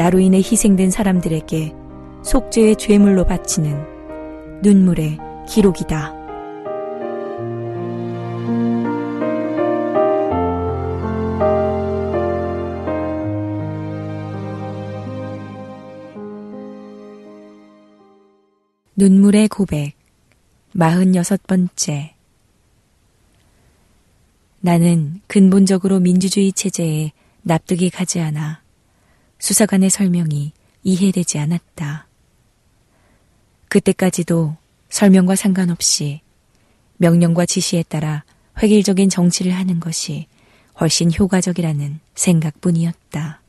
나로 인해 희생된 사람들에게 속죄의 죄물로 바치는 눈물의 기록이다. 눈물의 고백, 46번째. 나는 근본적으로 민주주의 체제에 납득이 가지 않아 수사관의 설명이 이해되지 않았다. 그때까지도 설명과 상관없이 명령과 지시에 따라 획일적인 정치를 하는 것이 훨씬 효과적이라는 생각뿐이었다.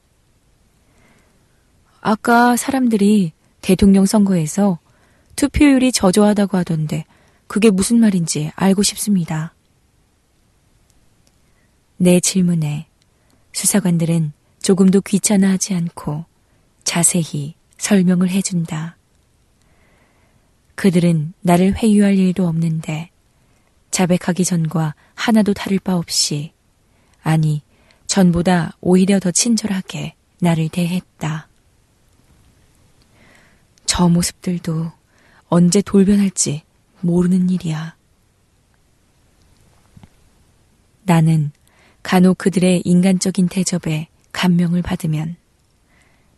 아까 사람들이 대통령 선거에서 투표율이 저조하다고 하던데 그게 무슨 말인지 알고 싶습니다. 내 질문에 수사관들은 조금도 귀찮아하지 않고 자세히 설명을 해준다. 그들은 나를 회유할 일도 없는데 자백하기 전과 하나도 다를 바 없이 아니 전보다 오히려 더 친절하게 나를 대했다. 저 모습들도 언제 돌변할지 모르는 일이야. 나는 간혹 그들의 인간적인 대접에 감명을 받으면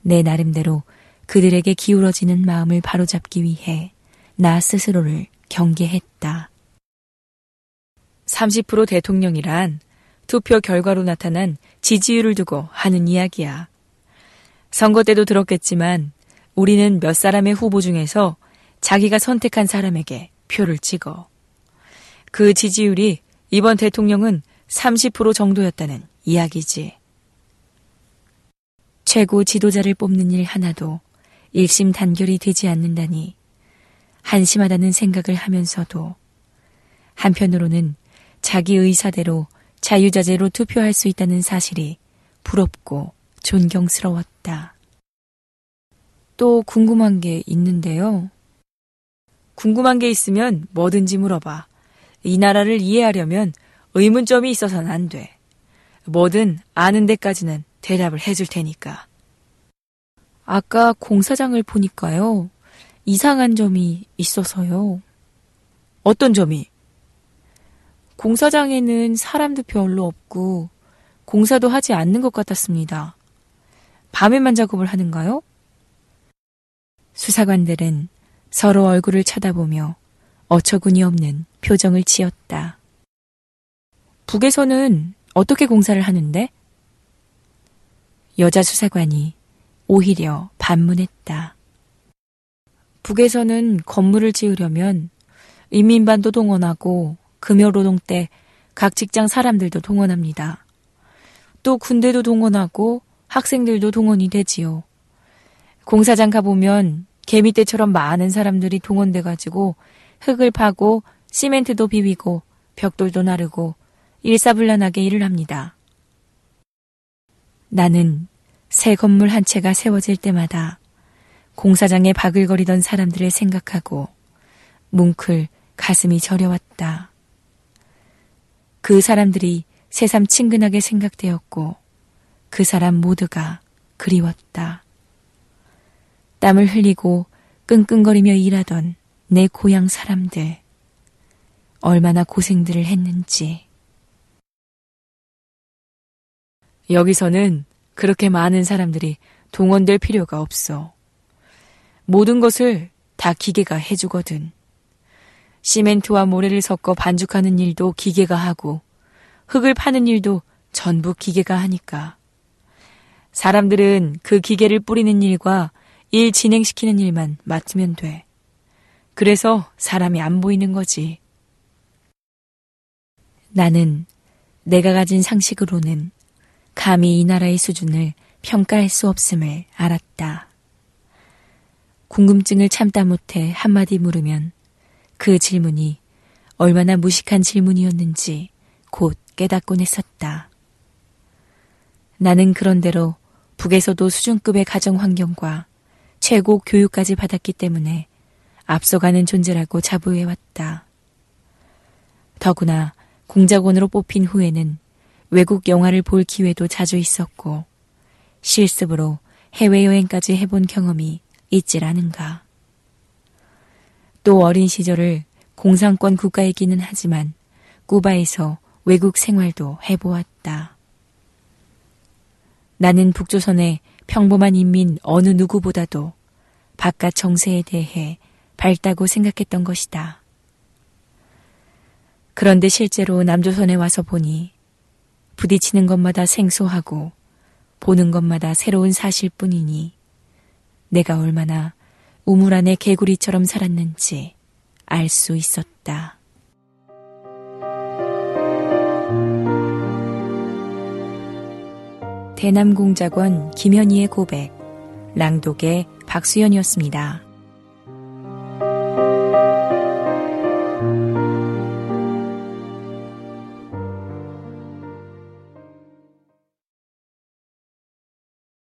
내 나름대로 그들에게 기울어지는 마음을 바로잡기 위해 나 스스로를 경계했다. 30% 대통령이란 투표 결과로 나타난 지지율을 두고 하는 이야기야. 선거 때도 들었겠지만 우리는 몇 사람의 후보 중에서 자기가 선택한 사람에게 표를 찍어. 그 지지율이 이번 대통령은 30% 정도였다는 이야기지. 최고 지도자를 뽑는 일 하나도 일심 단결이 되지 않는다니 한심하다는 생각을 하면서도 한편으로는 자기 의사대로 자유자재로 투표할 수 있다는 사실이 부럽고 존경스러웠다. 또 궁금한 게 있는데요. 궁금한 게 있으면 뭐든지 물어봐. 이 나라를 이해하려면 의문점이 있어서는 안 돼. 뭐든 아는 데까지는 대답을 해줄 테니까. 아까 공사장을 보니까요. 이상한 점이 있어서요. 어떤 점이? 공사장에는 사람도 별로 없고 공사도 하지 않는 것 같았습니다. 밤에만 작업을 하는가요? 수사관들은 서로 얼굴을 쳐다보며 어처구니 없는 표정을 지었다. 북에서는 어떻게 공사를 하는데? 여자 수사관이 오히려 반문했다. 북에서는 건물을 지으려면 인민반도 동원하고 금요노동 때 각 직장 사람들도 동원합니다. 또 군대도 동원하고 학생들도 동원이 되지요. 공사장 가보면 개미떼처럼 많은 사람들이 동원돼가지고 흙을 파고 시멘트도 비비고 벽돌도 나르고 일사불란하게 일을 합니다. 나는 새 건물 한 채가 세워질 때마다 공사장에 바글거리던 사람들을 생각하고 뭉클 가슴이 저려왔다. 그 사람들이 새삼 친근하게 생각되었고 그 사람 모두가 그리웠다. 땀을 흘리고 끙끙거리며 일하던 내 고향 사람들. 얼마나 고생들을 했는지. 여기서는 그렇게 많은 사람들이 동원될 필요가 없어. 모든 것을 다 기계가 해주거든. 시멘트와 모래를 섞어 반죽하는 일도 기계가 하고, 흙을 파는 일도 전부 기계가 하니까. 사람들은 그 기계를 뿌리는 일과 일 진행시키는 일만 맡으면 돼. 그래서 사람이 안 보이는 거지. 나는 내가 가진 상식으로는 감히 이 나라의 수준을 평가할 수 없음을 알았다. 궁금증을 참다 못해 한마디 물으면 그 질문이 얼마나 무식한 질문이었는지 곧 깨닫곤 했었다. 나는 그런대로 북에서도 수준급의 가정 환경과 최고 교육까지 받았기 때문에 앞서가는 존재라고 자부해왔다. 더구나 공작원으로 뽑힌 후에는 외국 영화를 볼 기회도 자주 있었고 실습으로 해외여행까지 해본 경험이 있질 않은가. 또 어린 시절을 공산권 국가이기는 하지만 쿠바에서 외국 생활도 해보았다. 나는 북조선의 평범한 인민 어느 누구보다도 바깥 정세에 대해 밝다고 생각했던 것이다. 그런데 실제로 남조선에 와서 보니 부딪히는 것마다 생소하고 보는 것마다 새로운 사실 뿐이니 내가 얼마나 우물 안의 개구리처럼 살았는지 알 수 있었다. 대남공작원 김현희의 고백, 랑독의 박수연이었습니다.